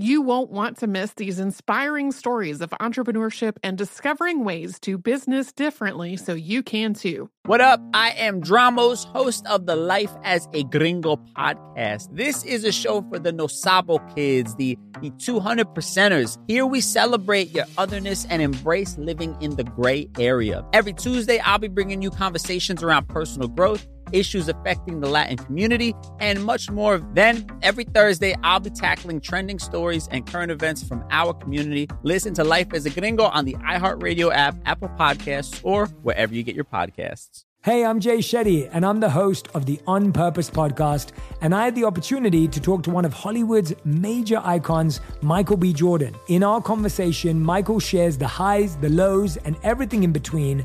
You won't want to miss these inspiring stories of entrepreneurship and discovering ways to business differently so you can too. What up? I am Dramos, host of the Life as a Gringo podcast. This is a show for the No Sabo kids, the, the 200 percenters. Here we celebrate your otherness and embrace living in the gray area. Every Tuesday, I'll be bringing you conversations around personal growth issues affecting the Latin community, and much more. Then, every Thursday, I'll be tackling trending stories and current events from our community. Listen to Life as a Gringo on the iHeartRadio app, Apple Podcasts, or wherever you get your podcasts. Hey, I'm Jay Shetty, and I'm the host of the On Purpose podcast. And I had the opportunity to talk to one of Hollywood's major icons, Michael B. Jordan. In our conversation, Michael shares the highs, the lows, and everything in between,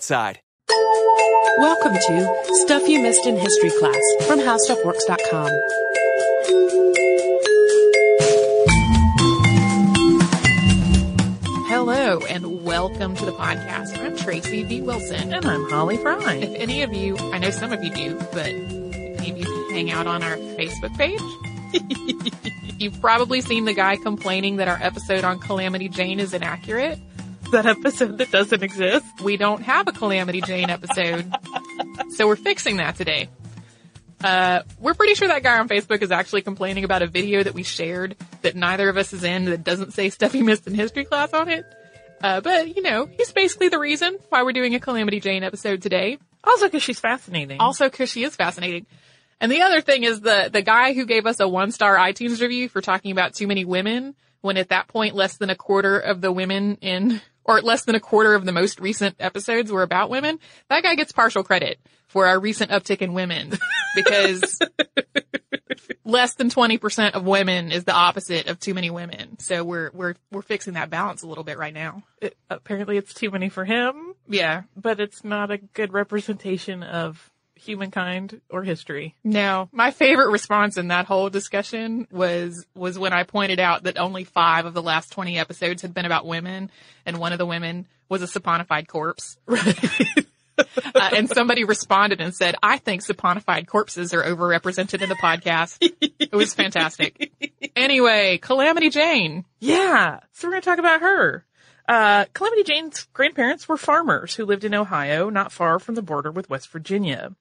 Side. Welcome to Stuff You Missed in History class from HowStuffWorks.com. Hello and welcome to the podcast. I'm Tracy V. Wilson. And I'm Holly Fry. If any of you, I know some of you do, but if any of you hang out on our Facebook page, you've probably seen the guy complaining that our episode on Calamity Jane is inaccurate. That episode that doesn't exist. We don't have a Calamity Jane episode. so we're fixing that today. Uh, we're pretty sure that guy on Facebook is actually complaining about a video that we shared that neither of us is in that doesn't say stuff he missed in history class on it. Uh, but you know, he's basically the reason why we're doing a Calamity Jane episode today. Also because she's fascinating. Also because she is fascinating. And the other thing is the, the guy who gave us a one star iTunes review for talking about too many women when at that point less than a quarter of the women in, or less than a quarter of the most recent episodes were about women. That guy gets partial credit for our recent uptick in women because less than 20% of women is the opposite of too many women. So we're, we're, we're fixing that balance a little bit right now. It, apparently it's too many for him. Yeah. But it's not a good representation of humankind or history. No, my favorite response in that whole discussion was, was when I pointed out that only five of the last 20 episodes had been about women and one of the women was a saponified corpse. Right. Uh, and somebody responded and said, I think saponified corpses are overrepresented in the podcast. it was fantastic. Anyway, Calamity Jane. Yeah. So we're going to talk about her. Uh, Calamity Jane's grandparents were farmers who lived in Ohio, not far from the border with West Virginia.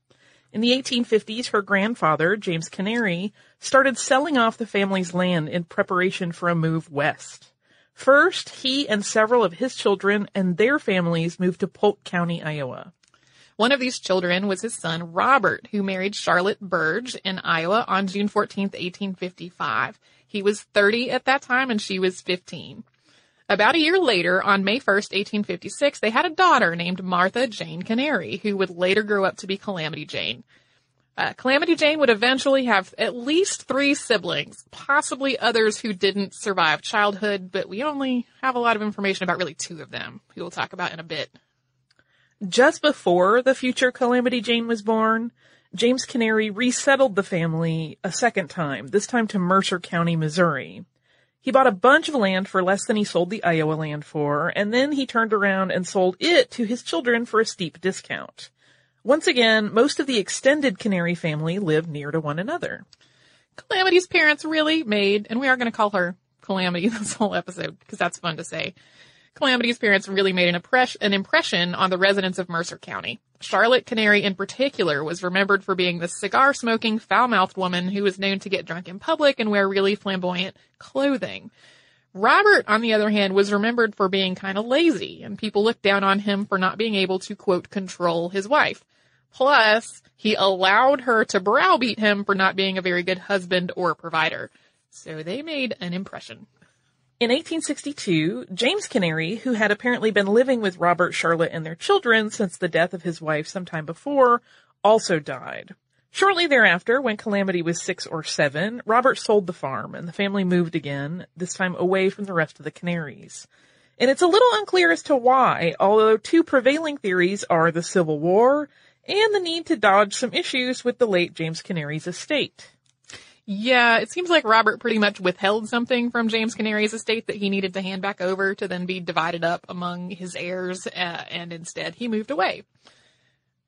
In the 1850s, her grandfather, James Canary, started selling off the family's land in preparation for a move west. First, he and several of his children and their families moved to Polk County, Iowa. One of these children was his son, Robert, who married Charlotte Burch in Iowa on June 14, 1855. He was 30 at that time and she was 15. About a year later, on May 1st, 1856, they had a daughter named Martha Jane Canary, who would later grow up to be Calamity Jane. Uh, Calamity Jane would eventually have at least three siblings, possibly others who didn't survive childhood, but we only have a lot of information about really two of them, who we'll talk about in a bit. Just before the future Calamity Jane was born, James Canary resettled the family a second time, this time to Mercer County, Missouri. He bought a bunch of land for less than he sold the Iowa land for, and then he turned around and sold it to his children for a steep discount. Once again, most of the extended Canary family lived near to one another. Calamity's parents really made, and we are going to call her Calamity this whole episode because that's fun to say. Calamity's parents really made an, impress- an impression on the residents of Mercer County. Charlotte Canary in particular was remembered for being the cigar smoking, foul mouthed woman who was known to get drunk in public and wear really flamboyant clothing. Robert, on the other hand, was remembered for being kind of lazy, and people looked down on him for not being able to, quote, control his wife. Plus, he allowed her to browbeat him for not being a very good husband or provider. So they made an impression. In 1862, James Canary, who had apparently been living with Robert, Charlotte, and their children since the death of his wife sometime before, also died. Shortly thereafter, when Calamity was six or seven, Robert sold the farm and the family moved again, this time away from the rest of the Canaries. And it's a little unclear as to why, although two prevailing theories are the Civil War and the need to dodge some issues with the late James Canary's estate. Yeah, it seems like Robert pretty much withheld something from James Canary's estate that he needed to hand back over to then be divided up among his heirs, uh, and instead he moved away.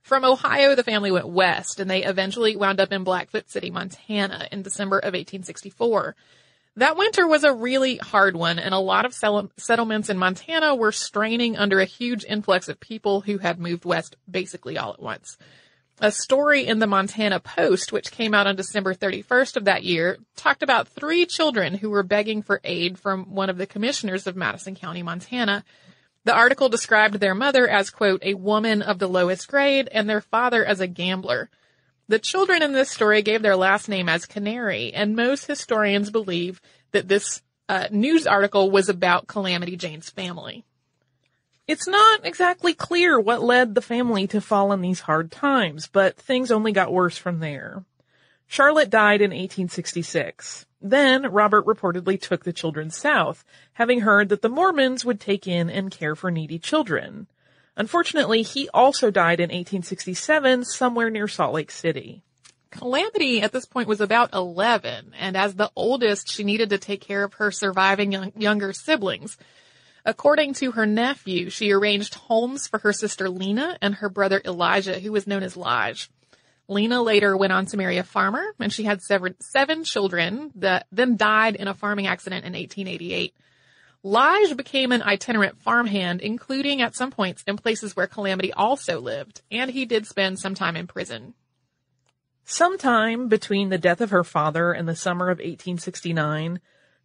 From Ohio, the family went west and they eventually wound up in Blackfoot City, Montana in December of 1864. That winter was a really hard one and a lot of settlements in Montana were straining under a huge influx of people who had moved west basically all at once. A story in the Montana Post, which came out on December 31st of that year, talked about three children who were begging for aid from one of the commissioners of Madison County, Montana, the article described their mother as, quote, a woman of the lowest grade and their father as a gambler. The children in this story gave their last name as Canary, and most historians believe that this uh, news article was about Calamity Jane's family. It's not exactly clear what led the family to fall in these hard times, but things only got worse from there. Charlotte died in 1866. Then Robert reportedly took the children south, having heard that the Mormons would take in and care for needy children. Unfortunately, he also died in 1867 somewhere near Salt Lake City. Calamity at this point was about 11, and as the oldest, she needed to take care of her surviving young, younger siblings. According to her nephew, she arranged homes for her sister Lena and her brother Elijah, who was known as Lige. Lena later went on to marry a farmer and she had seven, children that then died in a farming accident in 1888. Lige became an itinerant farmhand, including at some points in places where Calamity also lived, and he did spend some time in prison. Sometime between the death of her father and the summer of 1869,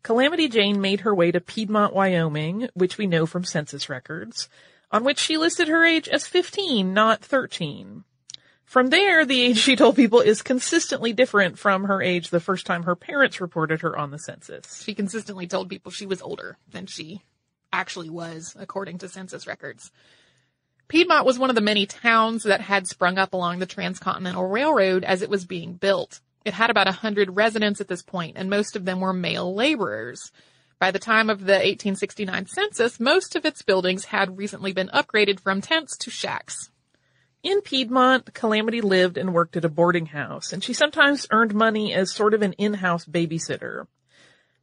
Calamity Jane made her way to Piedmont, Wyoming, which we know from census records, on which she listed her age as 15, not 13. From there, the age she told people is consistently different from her age the first time her parents reported her on the census. She consistently told people she was older than she actually was, according to census records. Piedmont was one of the many towns that had sprung up along the Transcontinental Railroad as it was being built. It had about a hundred residents at this point, and most of them were male laborers. By the time of the 1869 census, most of its buildings had recently been upgraded from tents to shacks. In Piedmont, Calamity lived and worked at a boarding house, and she sometimes earned money as sort of an in-house babysitter.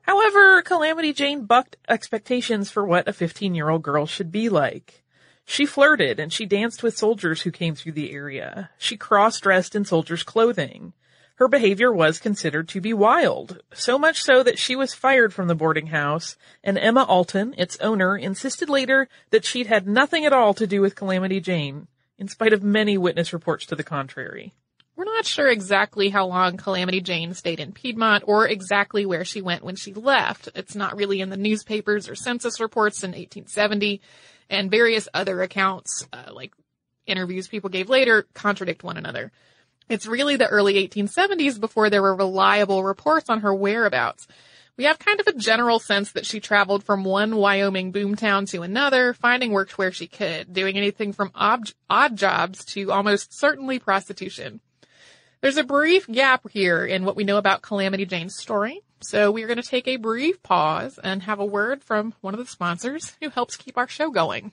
However, Calamity Jane bucked expectations for what a 15-year-old girl should be like. She flirted and she danced with soldiers who came through the area. She cross-dressed in soldiers' clothing. Her behavior was considered to be wild, so much so that she was fired from the boarding house, and Emma Alton, its owner, insisted later that she'd had nothing at all to do with Calamity Jane in spite of many witness reports to the contrary. We're not sure exactly how long Calamity Jane stayed in Piedmont or exactly where she went when she left. It's not really in the newspapers or census reports in 1870, and various other accounts, uh, like interviews people gave later, contradict one another. It's really the early 1870s before there were reliable reports on her whereabouts. We have kind of a general sense that she traveled from one Wyoming boomtown to another, finding work where she could, doing anything from odd, odd jobs to almost certainly prostitution. There's a brief gap here in what we know about Calamity Jane's story, so we're going to take a brief pause and have a word from one of the sponsors who helps keep our show going.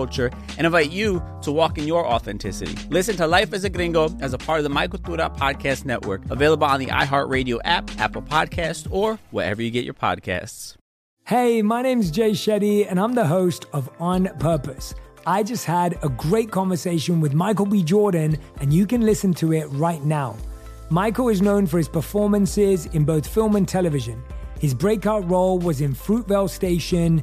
culture and invite you to walk in your authenticity. Listen to Life as a Gringo as a part of the My Cultura Podcast Network, available on the iHeartRadio app, Apple Podcast, or wherever you get your podcasts. Hey, my name's Jay Shetty, and I'm the host of On Purpose. I just had a great conversation with Michael B. Jordan, and you can listen to it right now. Michael is known for his performances in both film and television. His breakout role was in Fruitvale Station,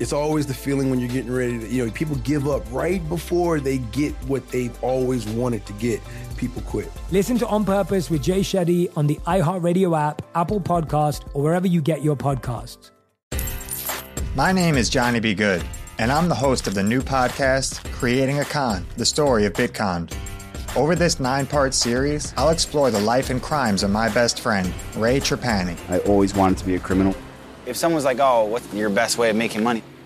it's always the feeling when you're getting ready to, you know, people give up right before they get what they've always wanted to get. People quit. Listen to On Purpose with Jay Shetty on the iHeartRadio app, Apple Podcast, or wherever you get your podcasts. My name is Johnny B. Good, and I'm the host of the new podcast, Creating a Con, the story of Bitcon. Over this nine part series, I'll explore the life and crimes of my best friend, Ray Trapani. I always wanted to be a criminal. If someone's like, oh, what's your best way of making money?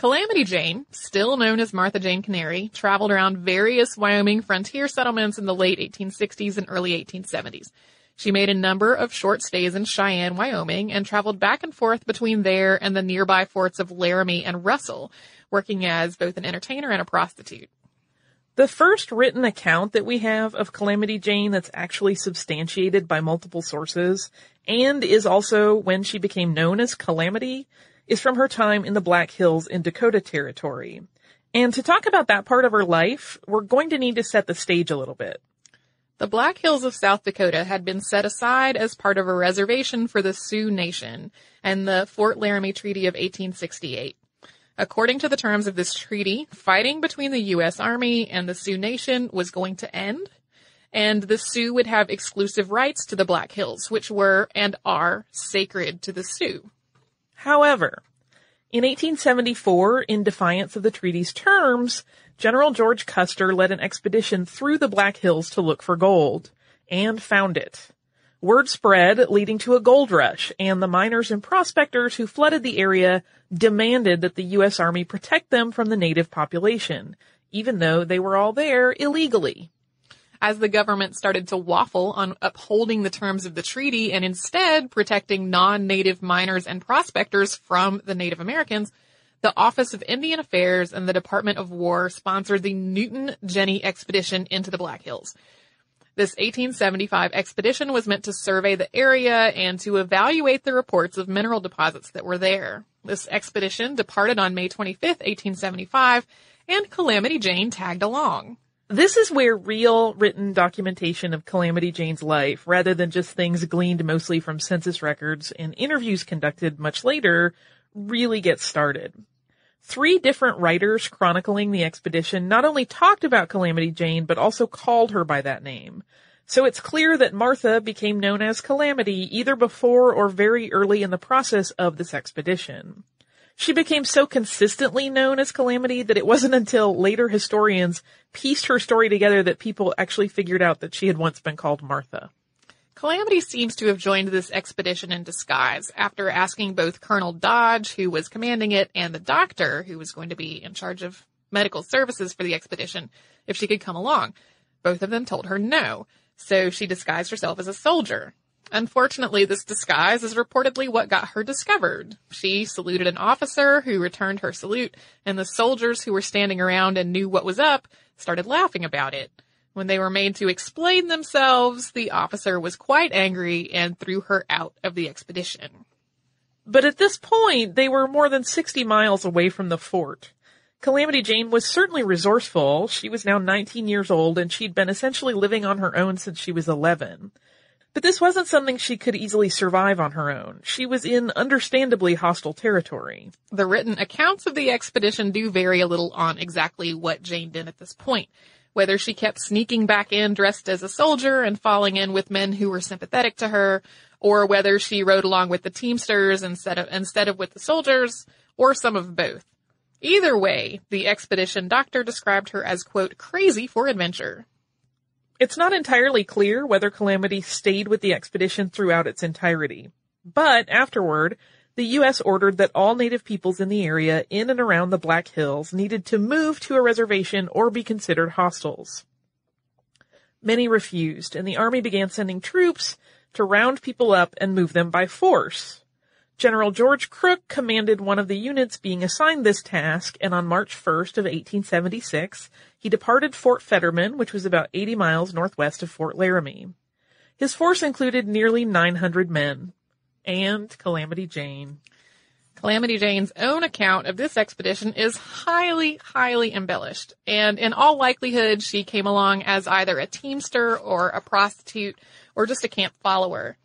Calamity Jane, still known as Martha Jane Canary, traveled around various Wyoming frontier settlements in the late 1860s and early 1870s. She made a number of short stays in Cheyenne, Wyoming, and traveled back and forth between there and the nearby forts of Laramie and Russell, working as both an entertainer and a prostitute. The first written account that we have of Calamity Jane that's actually substantiated by multiple sources and is also when she became known as Calamity is from her time in the Black Hills in Dakota Territory. And to talk about that part of her life, we're going to need to set the stage a little bit. The Black Hills of South Dakota had been set aside as part of a reservation for the Sioux Nation and the Fort Laramie Treaty of 1868. According to the terms of this treaty, fighting between the U.S. Army and the Sioux Nation was going to end, and the Sioux would have exclusive rights to the Black Hills, which were and are sacred to the Sioux. However, in 1874, in defiance of the treaty's terms, General George Custer led an expedition through the Black Hills to look for gold, and found it. Word spread, leading to a gold rush, and the miners and prospectors who flooded the area demanded that the U.S. Army protect them from the native population, even though they were all there illegally. As the government started to waffle on upholding the terms of the treaty and instead protecting non-native miners and prospectors from the Native Americans, the Office of Indian Affairs and the Department of War sponsored the Newton Jenney expedition into the Black Hills. This 1875 expedition was meant to survey the area and to evaluate the reports of mineral deposits that were there. This expedition departed on May 25, 1875, and Calamity Jane tagged along. This is where real written documentation of Calamity Jane's life, rather than just things gleaned mostly from census records and interviews conducted much later, really gets started. Three different writers chronicling the expedition not only talked about Calamity Jane, but also called her by that name. So it's clear that Martha became known as Calamity either before or very early in the process of this expedition. She became so consistently known as Calamity that it wasn't until later historians pieced her story together that people actually figured out that she had once been called Martha. Calamity seems to have joined this expedition in disguise after asking both Colonel Dodge, who was commanding it, and the doctor, who was going to be in charge of medical services for the expedition, if she could come along. Both of them told her no, so she disguised herself as a soldier. Unfortunately, this disguise is reportedly what got her discovered. She saluted an officer who returned her salute, and the soldiers who were standing around and knew what was up started laughing about it. When they were made to explain themselves, the officer was quite angry and threw her out of the expedition. But at this point, they were more than 60 miles away from the fort. Calamity Jane was certainly resourceful. She was now 19 years old and she'd been essentially living on her own since she was 11. But this wasn't something she could easily survive on her own. She was in understandably hostile territory. The written accounts of the expedition do vary a little on exactly what Jane did at this point. Whether she kept sneaking back in dressed as a soldier and falling in with men who were sympathetic to her, or whether she rode along with the Teamsters instead of, instead of with the soldiers, or some of both. Either way, the expedition doctor described her as quote, crazy for adventure. It's not entirely clear whether Calamity stayed with the expedition throughout its entirety. But afterward, the U.S. ordered that all native peoples in the area in and around the Black Hills needed to move to a reservation or be considered hostiles. Many refused, and the army began sending troops to round people up and move them by force. General George Crook commanded one of the units being assigned this task, and on March 1st of 1876, he departed Fort Fetterman, which was about 80 miles northwest of Fort Laramie. His force included nearly 900 men. And Calamity Jane. Calamity Jane's own account of this expedition is highly, highly embellished, and in all likelihood she came along as either a teamster or a prostitute or just a camp follower.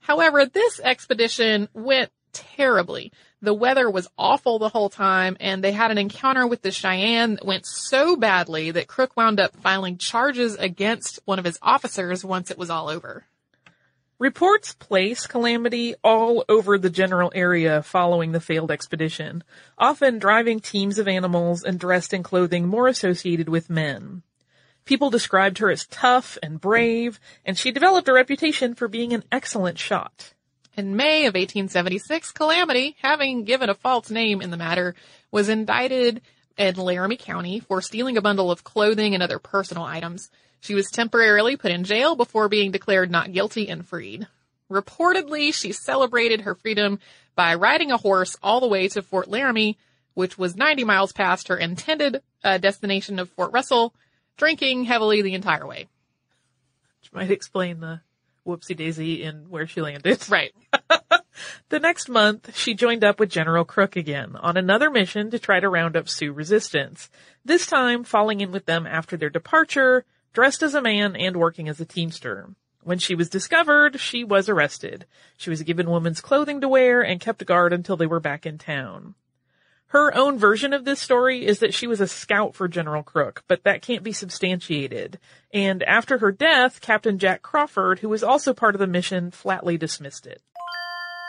However, this expedition went terribly. The weather was awful the whole time, and they had an encounter with the Cheyenne that went so badly that Crook wound up filing charges against one of his officers once it was all over. Reports place Calamity all over the general area following the failed expedition, often driving teams of animals and dressed in clothing more associated with men. People described her as tough and brave, and she developed a reputation for being an excellent shot. In May of 1876, Calamity, having given a false name in the matter, was indicted in Laramie County for stealing a bundle of clothing and other personal items. She was temporarily put in jail before being declared not guilty and freed. Reportedly, she celebrated her freedom by riding a horse all the way to Fort Laramie, which was 90 miles past her intended uh, destination of Fort Russell, drinking heavily the entire way. Which might explain the whoopsie daisy in where she landed. Right. the next month, she joined up with General Crook again on another mission to try to round up Sioux resistance, this time falling in with them after their departure, dressed as a man and working as a teamster. When she was discovered, she was arrested. She was given women's clothing to wear and kept guard until they were back in town. Her own version of this story is that she was a scout for General Crook, but that can't be substantiated. And after her death, Captain Jack Crawford, who was also part of the mission, flatly dismissed it.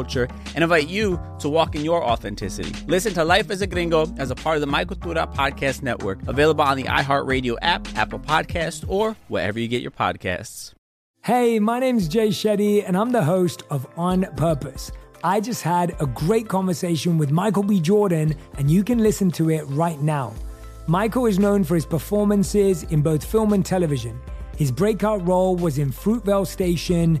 culture and invite you to walk in your authenticity. Listen to Life as a Gringo as a part of the My Cultura Podcast Network, available on the iHeartRadio app, Apple Podcast, or wherever you get your podcasts. Hey, my name's Jay Shetty, and I'm the host of On Purpose. I just had a great conversation with Michael B. Jordan, and you can listen to it right now. Michael is known for his performances in both film and television. His breakout role was in Fruitvale Station,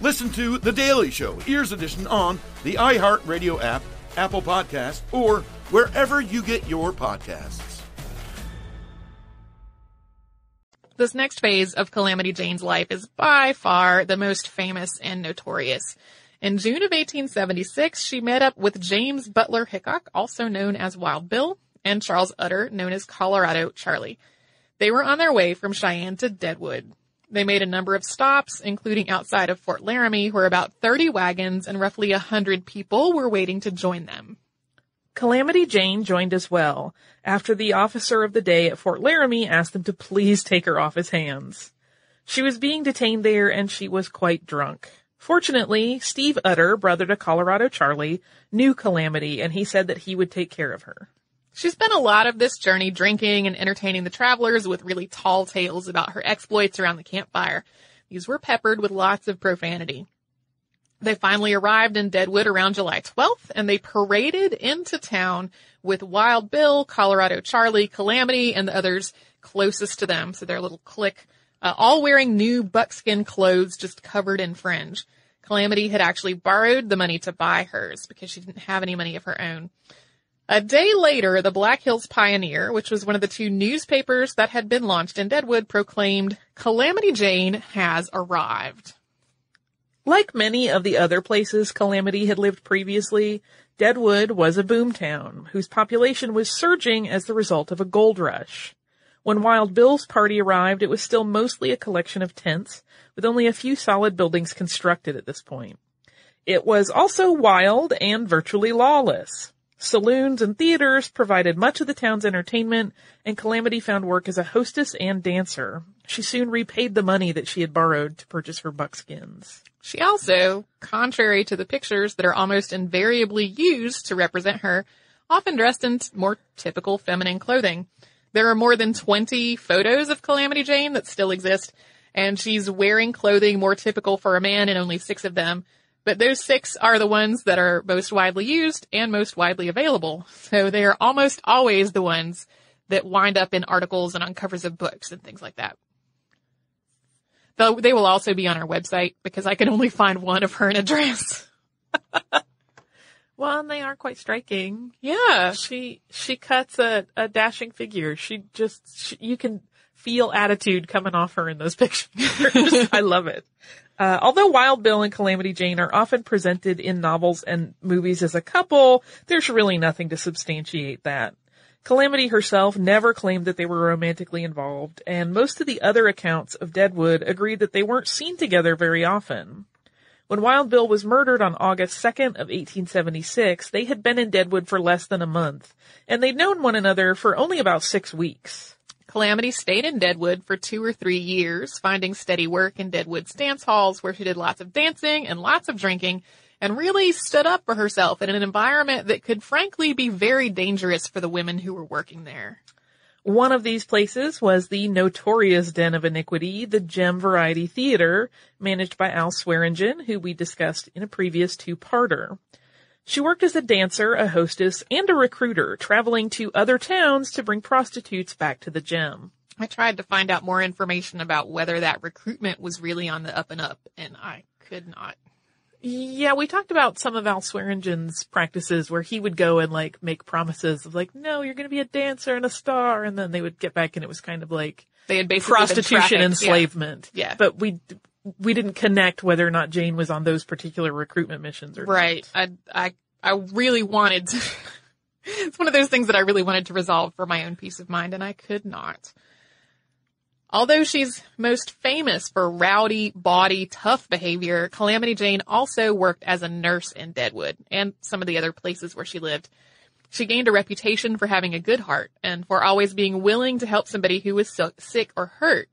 Listen to The Daily Show, Ears Edition, on the iHeartRadio app, Apple Podcast, or wherever you get your podcasts. This next phase of Calamity Jane's life is by far the most famous and notorious. In June of 1876, she met up with James Butler Hickok, also known as Wild Bill, and Charles Utter, known as Colorado Charlie. They were on their way from Cheyenne to Deadwood. They made a number of stops, including outside of Fort Laramie, where about 30 wagons and roughly 100 people were waiting to join them. Calamity Jane joined as well, after the officer of the day at Fort Laramie asked them to please take her off his hands. She was being detained there and she was quite drunk. Fortunately, Steve Utter, brother to Colorado Charlie, knew Calamity and he said that he would take care of her. She spent a lot of this journey drinking and entertaining the travelers with really tall tales about her exploits around the campfire. These were peppered with lots of profanity. They finally arrived in Deadwood around July 12th and they paraded into town with Wild Bill, Colorado Charlie, Calamity, and the others closest to them. So their little clique, uh, all wearing new buckskin clothes just covered in fringe. Calamity had actually borrowed the money to buy hers because she didn't have any money of her own. A day later, the Black Hills Pioneer, which was one of the two newspapers that had been launched in Deadwood, proclaimed, Calamity Jane has arrived. Like many of the other places Calamity had lived previously, Deadwood was a boomtown whose population was surging as the result of a gold rush. When Wild Bill's party arrived, it was still mostly a collection of tents, with only a few solid buildings constructed at this point. It was also wild and virtually lawless. Saloons and theaters provided much of the town's entertainment, and Calamity found work as a hostess and dancer. She soon repaid the money that she had borrowed to purchase her buckskins. She also, contrary to the pictures that are almost invariably used to represent her, often dressed in more typical feminine clothing. There are more than 20 photos of Calamity Jane that still exist, and she's wearing clothing more typical for a man in only six of them. But those six are the ones that are most widely used and most widely available. So they are almost always the ones that wind up in articles and on covers of books and things like that. Though they will also be on our website because I can only find one of her in a dress. Well, and they are quite striking. Yeah. She, she cuts a, a dashing figure. She just, she, you can feel attitude coming off her in those pictures. I love it. Uh, although Wild Bill and Calamity Jane are often presented in novels and movies as a couple, there's really nothing to substantiate that. Calamity herself never claimed that they were romantically involved, and most of the other accounts of Deadwood agreed that they weren't seen together very often. When Wild Bill was murdered on August 2nd of 1876, they had been in Deadwood for less than a month, and they'd known one another for only about six weeks. Calamity stayed in Deadwood for two or three years, finding steady work in Deadwood's dance halls where she did lots of dancing and lots of drinking and really stood up for herself in an environment that could frankly be very dangerous for the women who were working there. One of these places was the notorious den of iniquity, the Gem Variety Theater, managed by Al Swearingen, who we discussed in a previous two-parter. She worked as a dancer, a hostess, and a recruiter, traveling to other towns to bring prostitutes back to the Gem. I tried to find out more information about whether that recruitment was really on the up and up, and I could not. Yeah, we talked about some of Al Swearingen's practices where he would go and like make promises of like, no, you're going to be a dancer and a star, and then they would get back and it was kind of like they had basically prostitution enslavement. Yeah. yeah. but we we didn't connect whether or not Jane was on those particular recruitment missions or right. Not. I I I really wanted to. it's one of those things that I really wanted to resolve for my own peace of mind, and I could not. Although she's most famous for rowdy, bawdy, tough behavior, Calamity Jane also worked as a nurse in Deadwood and some of the other places where she lived. She gained a reputation for having a good heart and for always being willing to help somebody who was sick or hurt.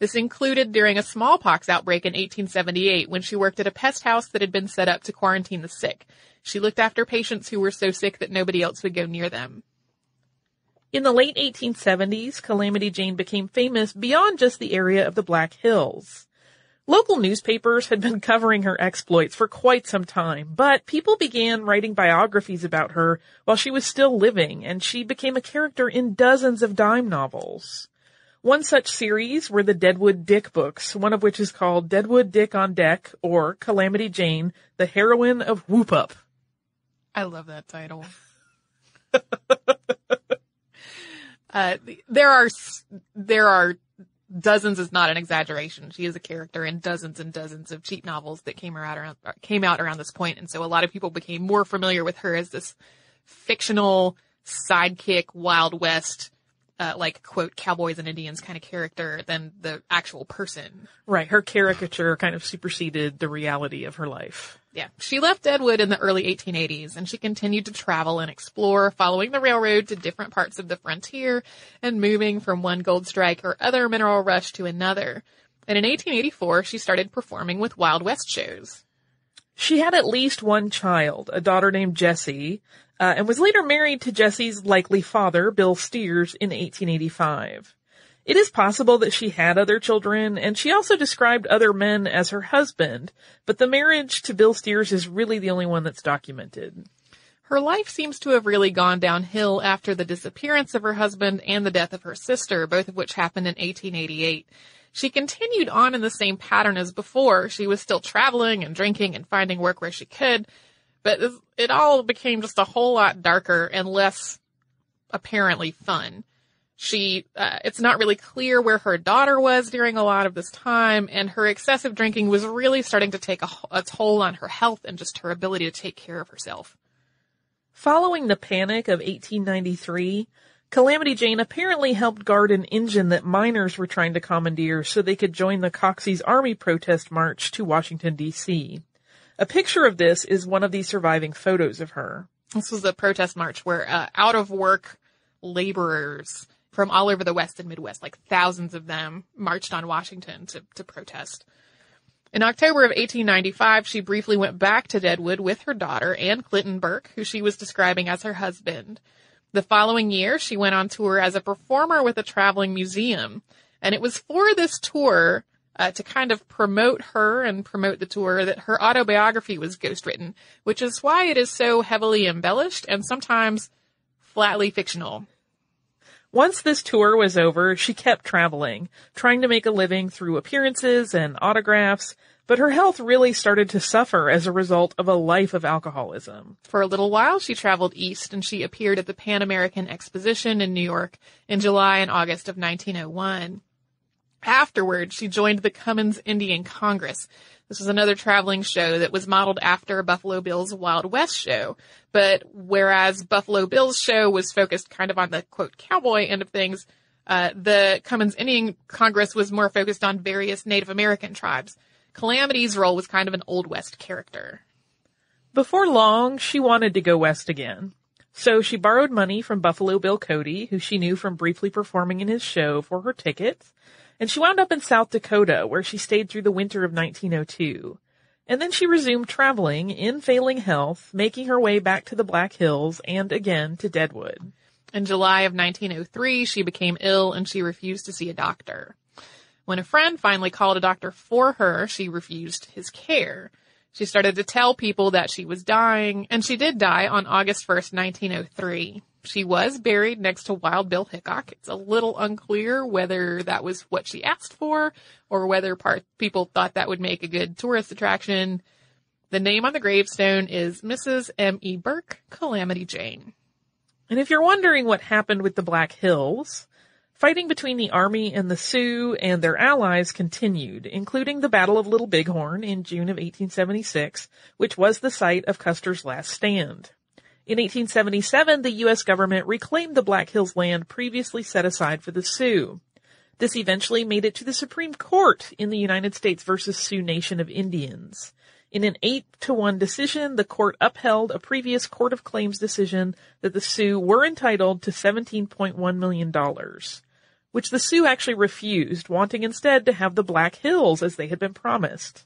This included during a smallpox outbreak in 1878 when she worked at a pest house that had been set up to quarantine the sick. She looked after patients who were so sick that nobody else would go near them. In the late 1870s, Calamity Jane became famous beyond just the area of the Black Hills. Local newspapers had been covering her exploits for quite some time, but people began writing biographies about her while she was still living, and she became a character in dozens of dime novels. One such series were the Deadwood Dick books, one of which is called Deadwood Dick on Deck or Calamity Jane, the heroine of Whoop Up. I love that title. Uh, there are, there are dozens is not an exaggeration. She is a character in dozens and dozens of cheap novels that came around, around came out around this point, and so a lot of people became more familiar with her as this fictional sidekick Wild West, uh, like quote cowboys and Indians kind of character than the actual person. Right, her caricature kind of superseded the reality of her life. Yeah. She left Deadwood in the early 1880s and she continued to travel and explore, following the railroad to different parts of the frontier and moving from one gold strike or other mineral rush to another. And in 1884, she started performing with Wild West shows. She had at least one child, a daughter named Jessie, uh, and was later married to Jessie's likely father, Bill Steers, in 1885. It is possible that she had other children, and she also described other men as her husband, but the marriage to Bill Steers is really the only one that's documented. Her life seems to have really gone downhill after the disappearance of her husband and the death of her sister, both of which happened in 1888. She continued on in the same pattern as before. She was still traveling and drinking and finding work where she could, but it all became just a whole lot darker and less apparently fun. She, uh, it's not really clear where her daughter was during a lot of this time, and her excessive drinking was really starting to take a, a toll on her health and just her ability to take care of herself. Following the panic of 1893, Calamity Jane apparently helped guard an engine that miners were trying to commandeer so they could join the Coxey's Army protest march to Washington, D.C. A picture of this is one of the surviving photos of her. This was a protest march where uh, out of work laborers from all over the West and Midwest, like thousands of them, marched on Washington to, to protest. In October of 1895, she briefly went back to Deadwood with her daughter, Anne Clinton Burke, who she was describing as her husband. The following year, she went on tour as a performer with a traveling museum. And it was for this tour, uh, to kind of promote her and promote the tour that her autobiography was ghostwritten, which is why it is so heavily embellished and sometimes flatly fictional. Once this tour was over, she kept traveling, trying to make a living through appearances and autographs, but her health really started to suffer as a result of a life of alcoholism. For a little while, she traveled east and she appeared at the Pan American Exposition in New York in July and August of 1901. Afterward, she joined the Cummins Indian Congress, this was another traveling show that was modeled after Buffalo Bill's Wild West show. But whereas Buffalo Bill's show was focused kind of on the quote cowboy end of things, uh, the Cummins Indian Congress was more focused on various Native American tribes. Calamity's role was kind of an Old West character. Before long, she wanted to go west again. So she borrowed money from Buffalo Bill Cody, who she knew from briefly performing in his show for her tickets, and she wound up in South Dakota, where she stayed through the winter of 1902. And then she resumed traveling in failing health, making her way back to the Black Hills and again to Deadwood. In July of 1903, she became ill and she refused to see a doctor. When a friend finally called a doctor for her, she refused his care. She started to tell people that she was dying, and she did die on August 1st, 1903. She was buried next to Wild Bill Hickok. It's a little unclear whether that was what she asked for or whether part people thought that would make a good tourist attraction. The name on the gravestone is Mrs. M. E. Burke, Calamity Jane. And if you're wondering what happened with the Black Hills, fighting between the Army and the Sioux and their allies continued, including the Battle of Little Bighorn in June of 1876, which was the site of Custer's last stand. In 1877, the U.S. government reclaimed the Black Hills land previously set aside for the Sioux. This eventually made it to the Supreme Court in the United States versus Sioux Nation of Indians. In an 8 to 1 decision, the court upheld a previous Court of Claims decision that the Sioux were entitled to $17.1 million, which the Sioux actually refused, wanting instead to have the Black Hills as they had been promised.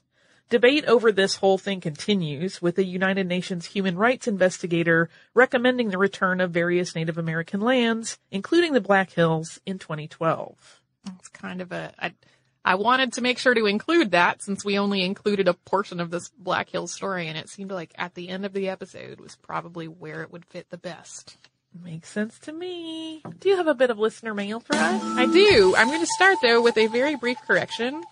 Debate over this whole thing continues, with the United Nations human rights investigator recommending the return of various Native American lands, including the Black Hills, in 2012. It's kind of a. I, I wanted to make sure to include that since we only included a portion of this Black Hills story, and it seemed like at the end of the episode was probably where it would fit the best. Makes sense to me. Do you have a bit of listener mail for us? I do. I'm going to start though with a very brief correction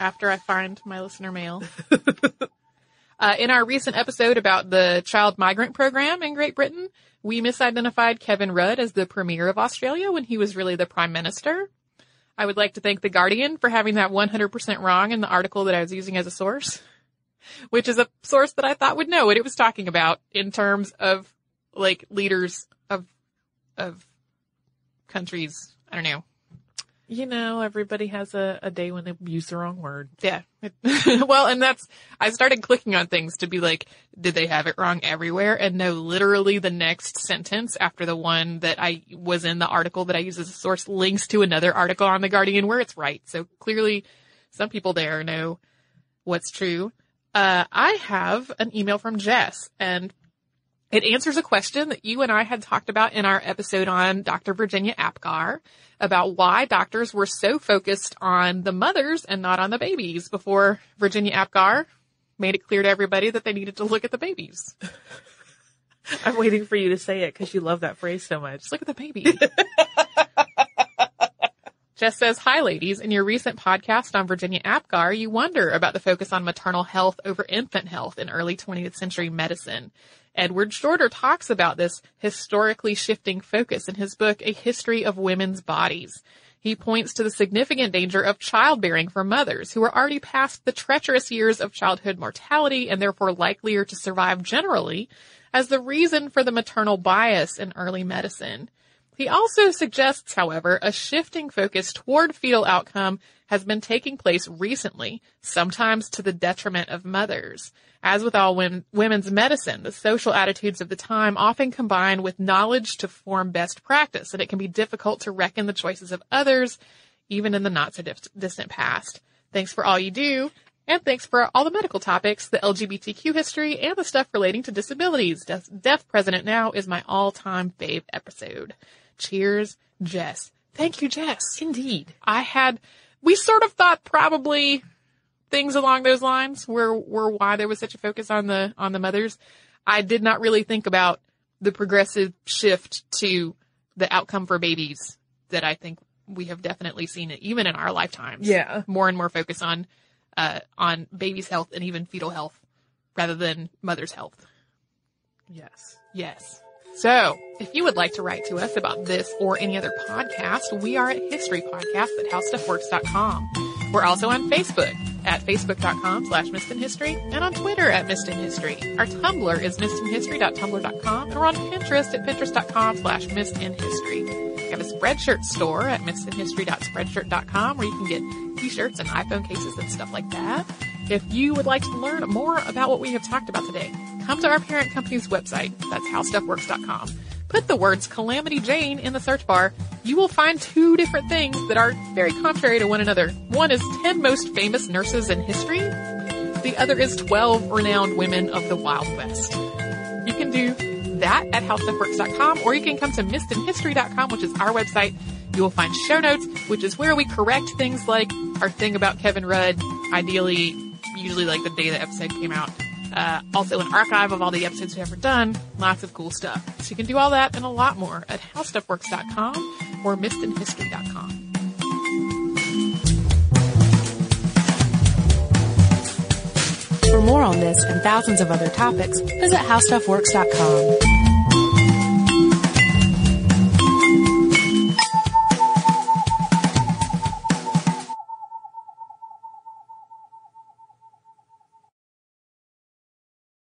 after I find my listener mail. uh, in our recent episode about the child migrant program in Great Britain, we misidentified Kevin Rudd as the Premier of Australia when he was really the Prime Minister. I would like to thank The Guardian for having that 100% wrong in the article that I was using as a source, which is a source that I thought would know what it was talking about in terms of like leaders of, of countries. I don't know, you know, everybody has a, a day when they use the wrong word. Yeah. well, and that's, I started clicking on things to be like, did they have it wrong everywhere? And no, literally the next sentence after the one that I was in the article that I use as a source links to another article on The Guardian where it's right. So clearly some people there know what's true. Uh, I have an email from Jess and It answers a question that you and I had talked about in our episode on Dr. Virginia Apgar about why doctors were so focused on the mothers and not on the babies before Virginia Apgar made it clear to everybody that they needed to look at the babies. I'm waiting for you to say it because you love that phrase so much. Just look at the baby. Jess says, Hi ladies. In your recent podcast on Virginia Apgar, you wonder about the focus on maternal health over infant health in early 20th century medicine. Edward Shorter talks about this historically shifting focus in his book, A History of Women's Bodies. He points to the significant danger of childbearing for mothers who are already past the treacherous years of childhood mortality and therefore likelier to survive generally as the reason for the maternal bias in early medicine. He also suggests, however, a shifting focus toward fetal outcome has been taking place recently, sometimes to the detriment of mothers. As with all women's medicine, the social attitudes of the time often combine with knowledge to form best practice, and it can be difficult to reckon the choices of others, even in the not so distant past. Thanks for all you do, and thanks for all the medical topics, the LGBTQ history, and the stuff relating to disabilities. Deaf, Deaf President Now is my all-time fave episode. Cheers, Jess. Thank you, Jess. Indeed. I had, we sort of thought probably things along those lines were, were why there was such a focus on the, on the mothers. I did not really think about the progressive shift to the outcome for babies that I think we have definitely seen it even in our lifetimes. Yeah. More and more focus on, uh, on baby's health and even fetal health rather than mother's health. Yes. Yes. So, if you would like to write to us about this or any other podcast, we are at historypodcast at howstuffworks.com. We're also on Facebook at facebook.com slash missedinhistory and on Twitter at missedinhistory. Our Tumblr is missedinhistory.tumblr.com and we're on Pinterest at pinterest.com slash missedinhistory. We have a Spreadshirt store at missedinhistory.spreadshirt.com where you can get t-shirts and iPhone cases and stuff like that. If you would like to learn more about what we have talked about today, come to our parent company's website. That's howstuffworks.com. Put the words Calamity Jane in the search bar. You will find two different things that are very contrary to one another. One is 10 most famous nurses in history. The other is 12 renowned women of the Wild West. You can do that at howstuffworks.com or you can come to missedinhistory.com, which is our website. You will find show notes, which is where we correct things like our thing about Kevin Rudd, ideally, usually like the day the episode came out. Uh, also an archive of all the episodes we've ever done. Lots of cool stuff. So you can do all that and a lot more at howstuffworks.com or missedinhistory.com. For more on this and thousands of other topics, visit howstuffworks.com.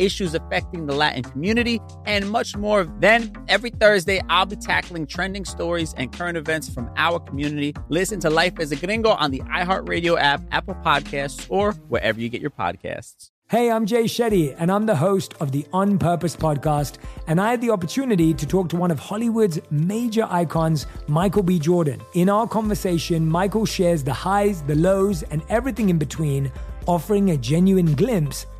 issues affecting the Latin community, and much more. Then, every Thursday, I'll be tackling trending stories and current events from our community. Listen to Life as a Gringo on the iHeartRadio app, Apple Podcasts, or wherever you get your podcasts. Hey, I'm Jay Shetty, and I'm the host of the On Purpose podcast. And I had the opportunity to talk to one of Hollywood's major icons, Michael B. Jordan. In our conversation, Michael shares the highs, the lows, and everything in between, offering a genuine glimpse